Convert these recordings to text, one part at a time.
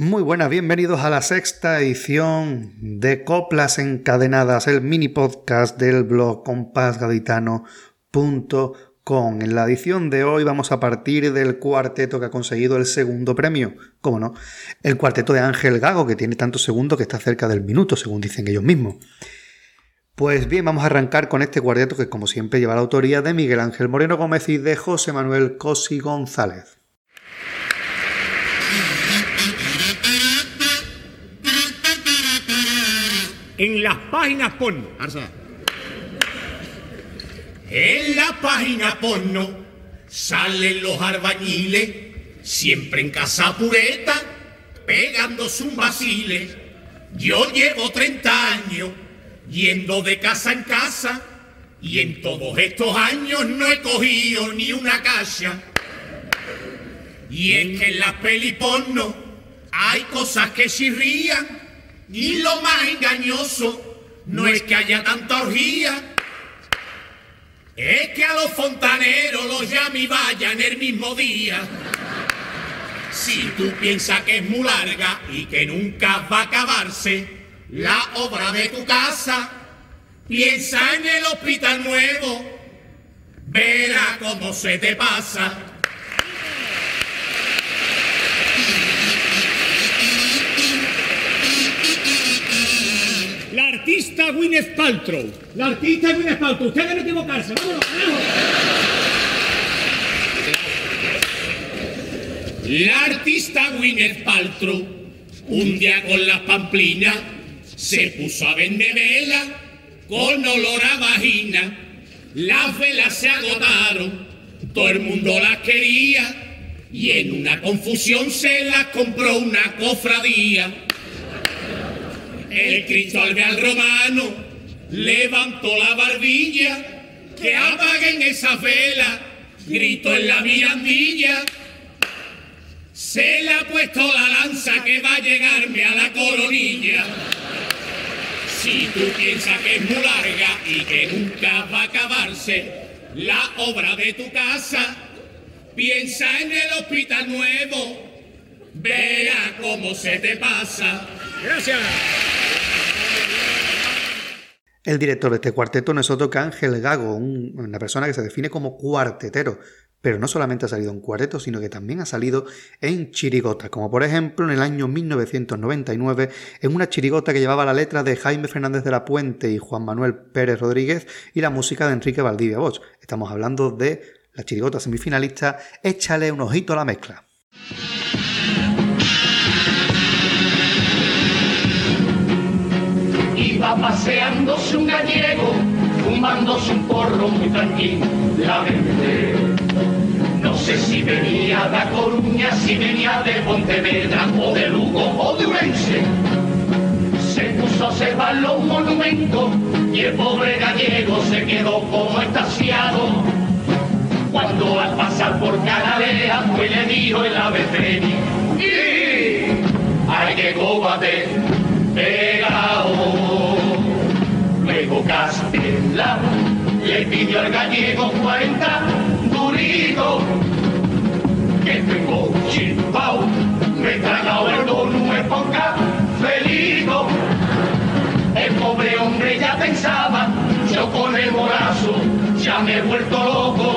Muy buenas, bienvenidos a la sexta edición de Coplas Encadenadas, el mini podcast del blog compasgaditano.com. En la edición de hoy vamos a partir del cuarteto que ha conseguido el segundo premio, ¿cómo no? El cuarteto de Ángel Gago, que tiene tantos segundos que está cerca del minuto, según dicen ellos mismos. Pues bien, vamos a arrancar con este cuarteto que como siempre lleva la autoría de Miguel Ángel Moreno Gómez y de José Manuel Cosi González. En las páginas porno. En la página porno salen los arbañiles, siempre en casa pureta, pegando sus vaciles. Yo llevo 30 años yendo de casa en casa y en todos estos años no he cogido ni una cacha. Y es que en las peli porno hay cosas que chirrían y lo más engañoso no es que haya tanta orgía, es que a los fontaneros los llame y vayan el mismo día. Si tú piensas que es muy larga y que nunca va a acabarse la obra de tu casa, piensa en el hospital nuevo, verá cómo se te pasa. Artista Gwyneth Paltrow. La artista Gwyneth Paltrow. Ustedes no equivocarse. Vámonos, La artista Gwyneth Paltrow, un día con las pamplinas, se puso a vender vela con olor a vagina. Las velas se agotaron, todo el mundo las quería y en una confusión se las compró una cofradía. El Cristo al romano levantó la barbilla, que apaguen esa vela, grito en la mirandilla. Se le ha puesto la lanza que va a llegarme a la coronilla. Si tú piensas que es muy larga y que nunca va a acabarse la obra de tu casa, piensa en el hospital nuevo, vea cómo se te pasa. Gracias. El director de este cuarteto no es otro que Ángel Gago, una persona que se define como cuartetero, pero no solamente ha salido en cuarteto, sino que también ha salido en chirigotas, como por ejemplo en el año 1999 en una chirigota que llevaba la letra de Jaime Fernández de la Puente y Juan Manuel Pérez Rodríguez y la música de Enrique Valdivia Bosch. Estamos hablando de la chirigota semifinalista Échale un ojito a la mezcla. Iba paseándose un gallego, fumándose un porro muy tranquilamente. No sé si venía de Coruña, si venía de Pontevedra, o de Lugo, o de Urense. Se puso a observar los monumentos y el pobre gallego se quedó como estasiado. Cuando al pasar por Canalea fue le dijo el ave y que cobate pegado. Luego Castela le pidió al gallego 40 duritos que tengo chimpao, me tragado el dono es poca felito. El pobre hombre ya pensaba, yo con el morazo ya me he vuelto loco.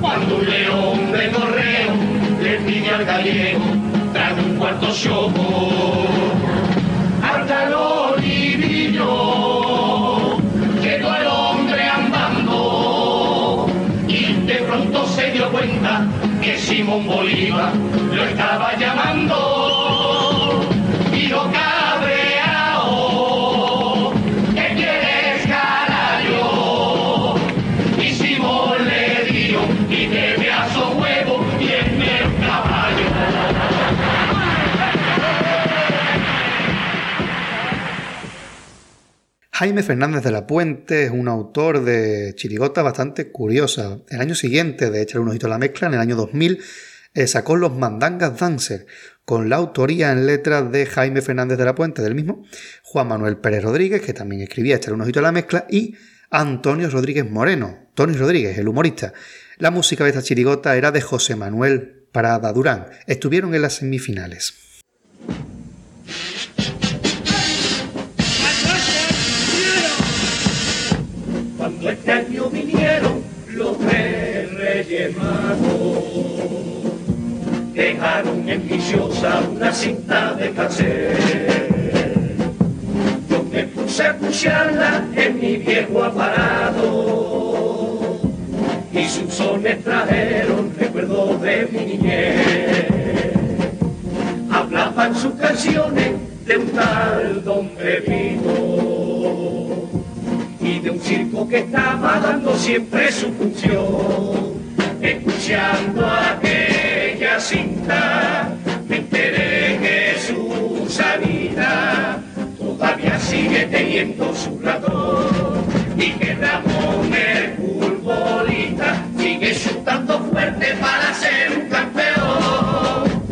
Cuando un león de correo le pide al gallego, trae un cuarto choco. Simón Bolívar lo estaba llamando Jaime Fernández de la Puente es un autor de chirigotas bastante curiosa. El año siguiente, de echar un ojito a la mezcla, en el año 2000, eh, sacó Los Mandangas Dancer, con la autoría en letras de Jaime Fernández de la Puente, del mismo, Juan Manuel Pérez Rodríguez, que también escribía Echar un ojito a la mezcla, y Antonio Rodríguez Moreno, Tony Rodríguez, el humorista. La música de esta chirigota era de José Manuel Parada Durán. Estuvieron en las semifinales. domingo eternio vinieron los reyes magos. Dejaron en viciosa una cinta de cacer. Yo me puse a cucharla en mi viejo aparado. Y sus sones trajeron recuerdos de mi niñez. Hablaban sus canciones de un tal don Pepito y de un circo que estaba dando siempre su función, escuchando aquella cinta, me enteré que su salida todavía sigue teniendo su ratón y que Ramón el futbolista sigue chutando fuerte para ser un campeón.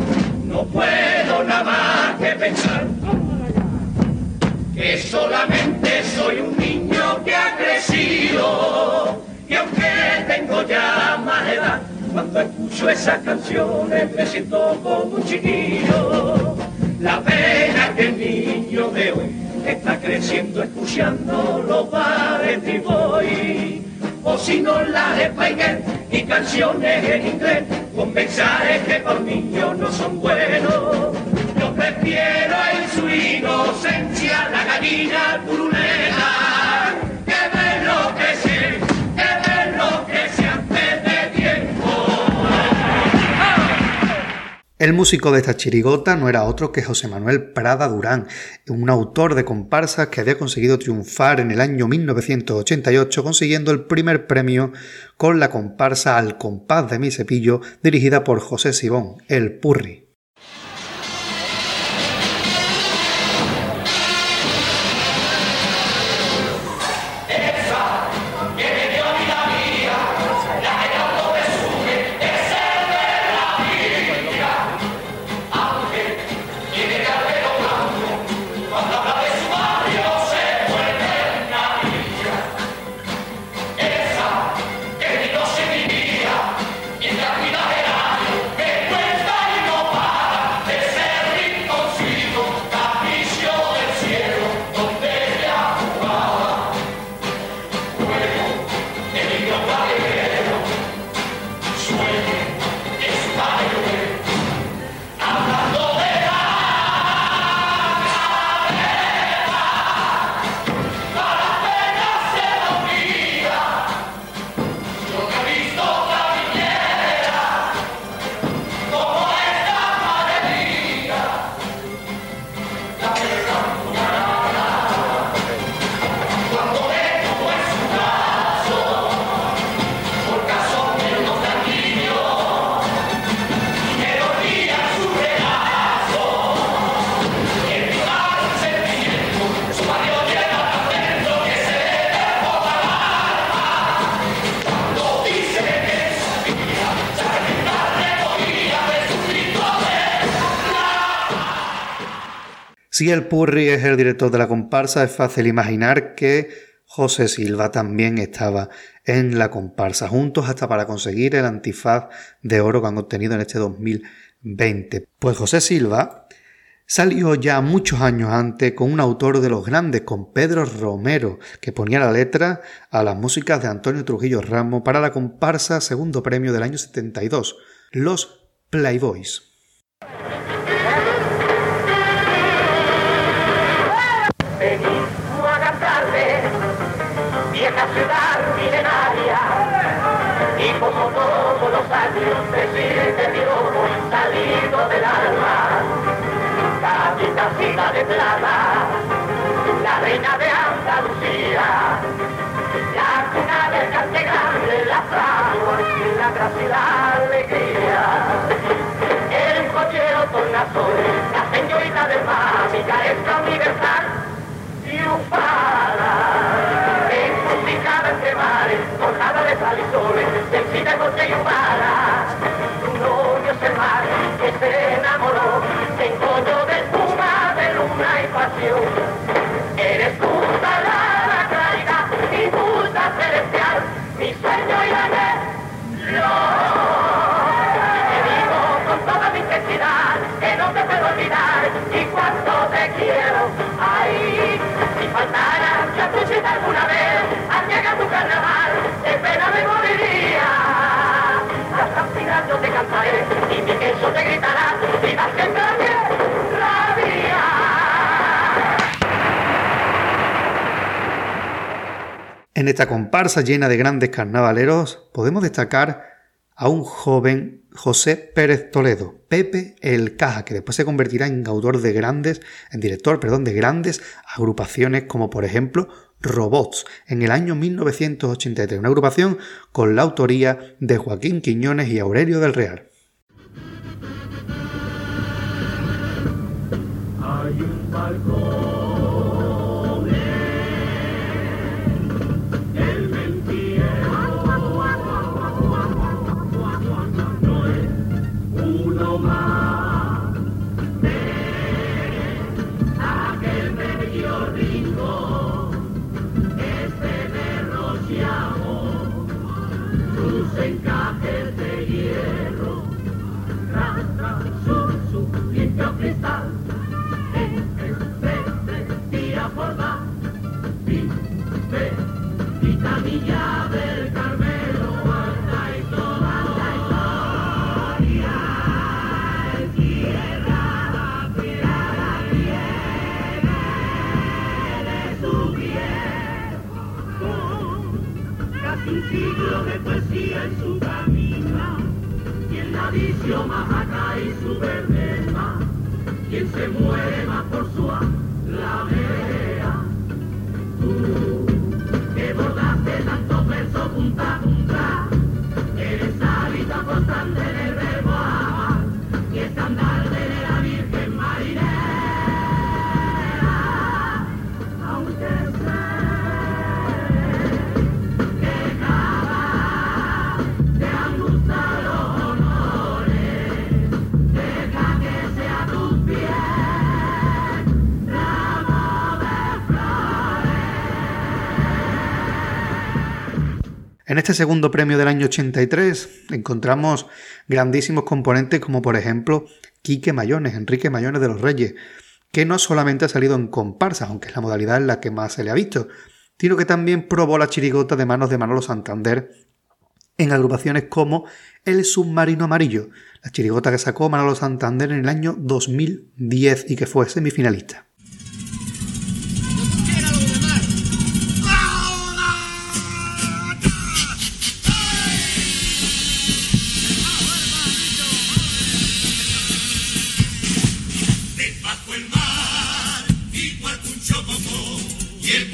No puedo nada más que pensar que solamente soy un esas canciones me siento como un chiquillo. La pena que el niño de hoy está creciendo escuchando los bares de boy o si no las Spiker y canciones en inglés con mensajes que por niños El músico de esta chirigota no era otro que José Manuel Prada Durán, un autor de comparsas que había conseguido triunfar en el año 1988 consiguiendo el primer premio con la comparsa Al compás de mi cepillo dirigida por José Sibón, El Purri. Si el Purri es el director de la comparsa, es fácil imaginar que José Silva también estaba en la comparsa, juntos hasta para conseguir el antifaz de oro que han obtenido en este 2020. Pues José Silva salió ya muchos años antes con un autor de los grandes, con Pedro Romero, que ponía la letra a las músicas de Antonio Trujillo Ramos para la comparsa segundo premio del año 72, Los Playboys. Los años decirte mi ojo salido del alma, capitacita de plata, la reina de Andalucía, alguna vez al llegar carnaval, de moriría. y eso te gritará, y más que nadie, rabia. En esta comparsa llena de grandes carnavaleros podemos destacar a un joven José Pérez Toledo, Pepe el Caja, que después se convertirá en autor de grandes, en director, perdón, de grandes agrupaciones como por ejemplo Robots en el año 1983, una agrupación con la autoría de Joaquín Quiñones y Aurelio del Real. Un siglo de poesía en su camino, y en la visión majaca y su verdema, quien se muere más por su alamea. Tú, que bordaste tantos versos punta En este segundo premio del año 83 encontramos grandísimos componentes como por ejemplo Quique Mayones, Enrique Mayones de los Reyes, que no solamente ha salido en comparsa, aunque es la modalidad en la que más se le ha visto, sino que también probó la chirigota de manos de Manolo Santander en agrupaciones como El Submarino Amarillo, la chirigota que sacó Manolo Santander en el año 2010 y que fue semifinalista.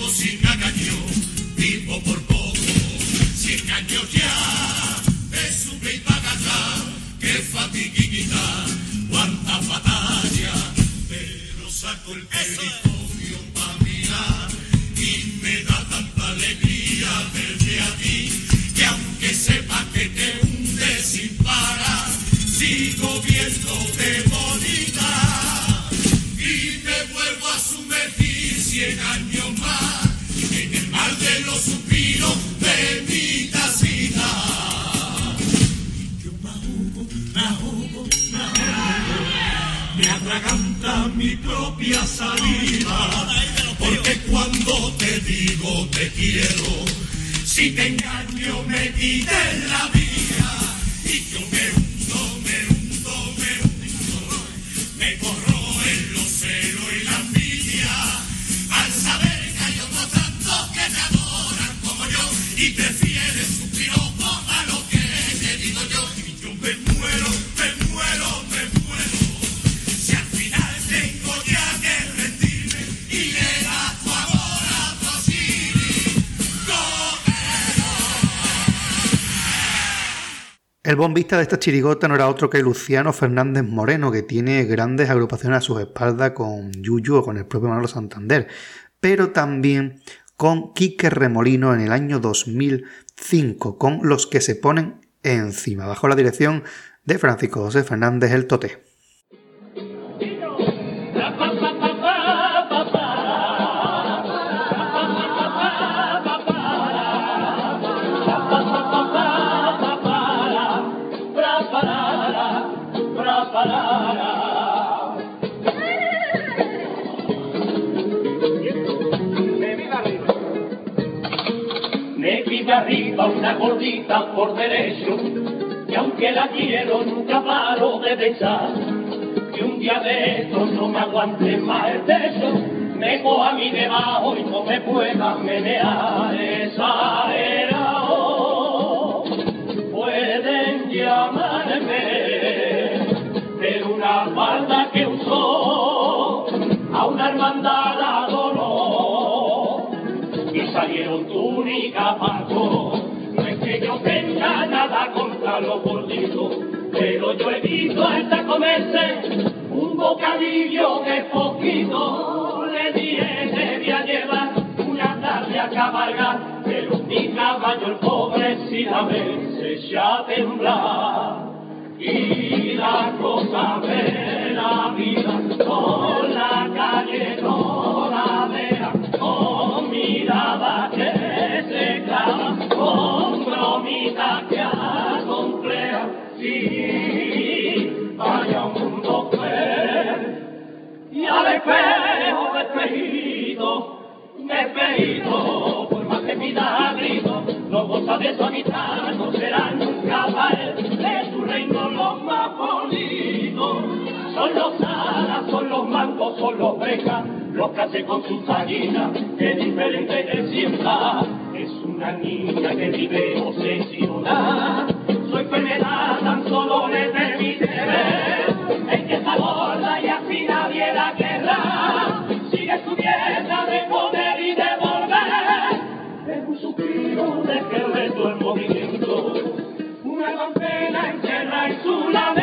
Y me atraganta mi propia saliva, porque cuando te digo te quiero, si te engaño me quites la vida y yo me hundo, me hundo, me hundo. Me corro en los celos y la envidia al saber que hay otros tantos que me adoran como yo y prefieren El bombista de esta chirigota no era otro que Luciano Fernández Moreno, que tiene grandes agrupaciones a sus espaldas con Yuyu o con el propio Manolo Santander, pero también con Quique Remolino en el año 2005, con Los que se ponen encima, bajo la dirección de Francisco José Fernández el Tote. Me pide arriba una gordita por derecho y aunque la quiero nunca paro de pensar que un día de estos no me aguante más el techo, me coja a mí debajo y no me pueda menear esa era. Pueden llamarme y salieron túnica paco. No es que yo tenga nada contra los gorditos, pero yo he visto hasta comerse un bocadillo de poquito. Le dije debía llevar una tarde a cabalgar, pero mi caballo el pobre sin haberse echa a temblar. Y la cosa de la vida con espejo despedido, despedido, por más que pida grito, no goza de su amistad, no será nunca para él, de su reino los más bonitos. Son los alas, son los mancos, son los becas, los que hace con sus gallinas, que diferente de siembra. Es una niña que vive obsesionada, su enfermedad tan solo le permite ver, es que está la.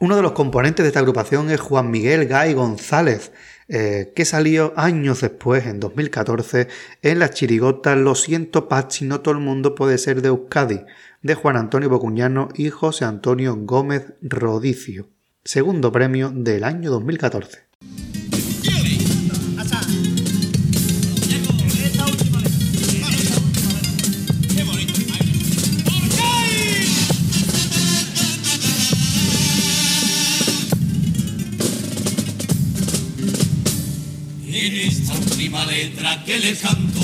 Uno de los componentes de esta agrupación es Juan Miguel Gay González, eh, que salió años después, en 2014, en las chirigotas Lo siento Pachi, no todo el mundo puede ser de Euskadi, de Juan Antonio Bocuñano y José Antonio Gómez Rodicio. Segundo premio del año 2014. En esta última letra que les canto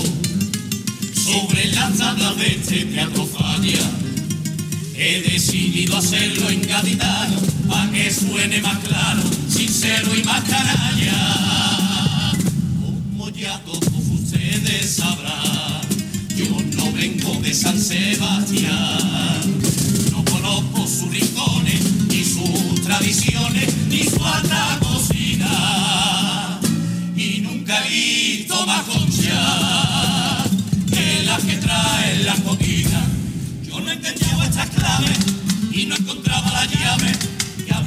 sobre la tabla de este teatro he decidido hacerlo en gaditano para que suene más claro, sincero y más canalla. Como ya todos ustedes sabrán, yo no vengo de San Sebastián, no conozco sus rincones, ni sus tradiciones, ni su alta cocina y nunca he visto más concha que las que traen las coquinas. Yo no entendía vuestras claves y no encontraba la llave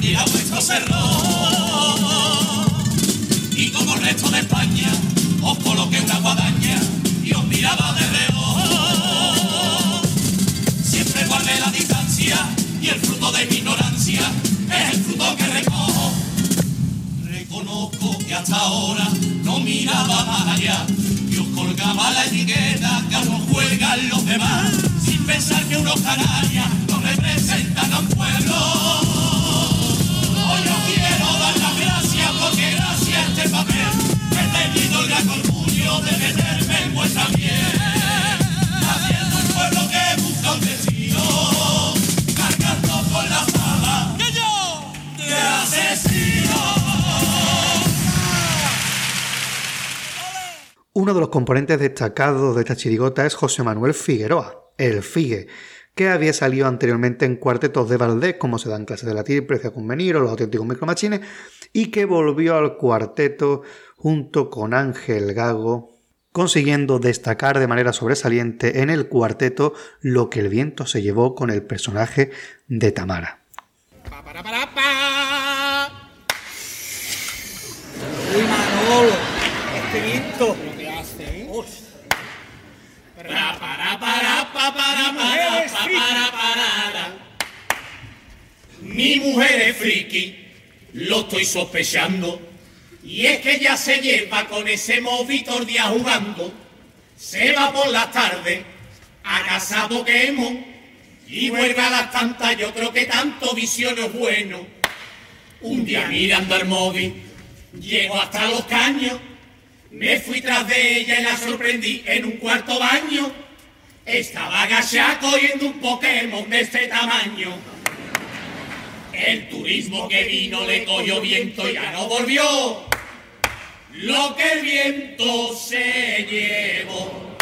abría vuestro cerro. Y como el resto de España os coloqué una guadaña y os miraba de reojo. Siempre guardé la distancia y el fruto de mi ignorancia es el fruto que recojo. Reconozco que hasta ahora no miraba más allá y os colgaba la etiqueta que aún juegan los demás sin pensar que unos canarias Uno de los componentes destacados de esta chirigota es José Manuel Figueroa, el Figue, que había salido anteriormente en cuartetos de Valdés, como se dan clases de latín, Precio Convenir o los auténticos micromachines, y que volvió al cuarteto junto con Ángel Gago, consiguiendo destacar de manera sobresaliente en el cuarteto lo que el viento se llevó con el personaje de Tamara. Este. Lo que hace, ¿eh? Para, para, para, pa, para, para, pa, para, para. Mi mujer es friki, lo estoy sospechando. Y es que ya se lleva con ese móvil día jugando. Se va por las tardes a casa Pokémon y vuelve a las tantas. Yo creo que tanto visión es bueno Un día mirando el móvil, llego hasta los caños, me fui tras de ella y la sorprendí en un cuarto baño. Estaba agachada cogiendo un Pokémon de este tamaño. El turismo que vino le cogió viento y ya no volvió. Lo que el viento se llevó.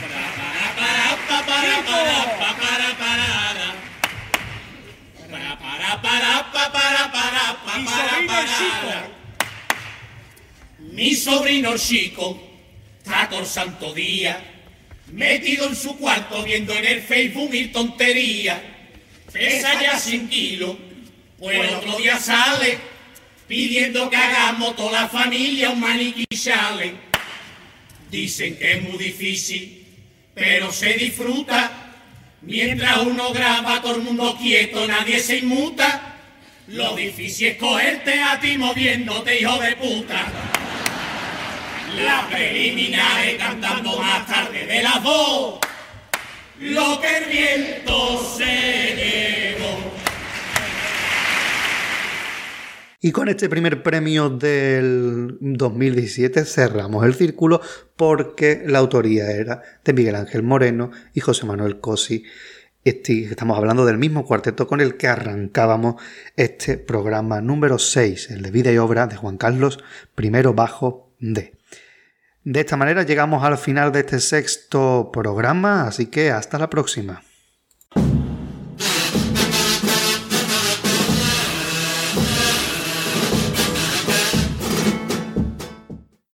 Para, para, para, para, para, para, para, para. Para, para, para, para, para, para, para, Mi para, sobrino para. chico. Mi sobrino chico está todo el santo día metido en su cuarto viendo en el Facebook mil tonterías. Pesa ya 100 kilos, pues el otro día sale pidiendo que hagamos toda la familia un maniquí challenge. Dicen que es muy difícil, pero se disfruta. Mientras uno graba, todo el mundo quieto, nadie se inmuta. Lo difícil es cogerte a ti moviéndote, hijo de puta. La preliminares cantando más tarde de las dos. Lo que el viento se llevó. Y con este primer premio del 2017 cerramos el círculo porque la autoría era de Miguel Ángel Moreno y José Manuel Cosi. Este- estamos hablando del mismo cuarteto con el que arrancábamos este programa número 6, el de vida y obra de Juan Carlos I bajo D. De esta manera llegamos al final de este sexto programa, así que hasta la próxima.